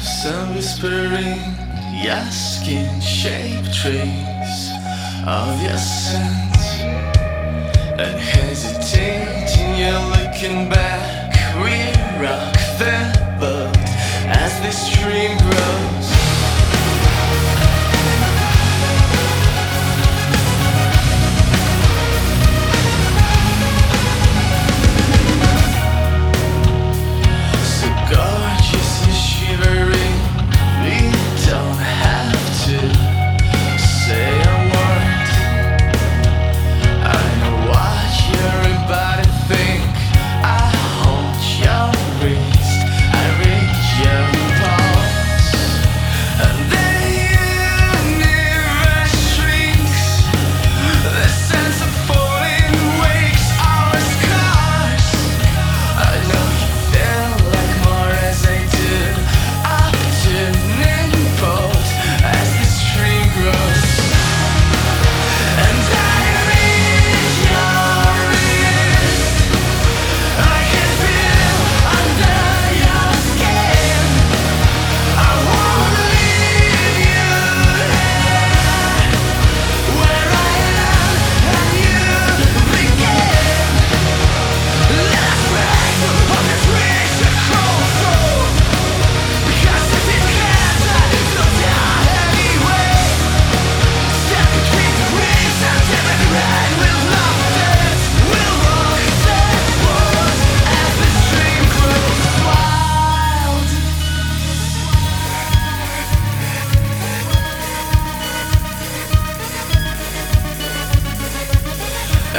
some whispering your skin shaped trace of your scent. And hesitating you're looking back we rock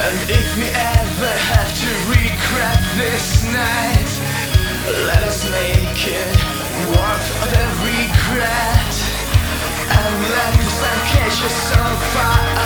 And if we ever have to regret this night, let us make it worth the regret. And let us not catch us so far.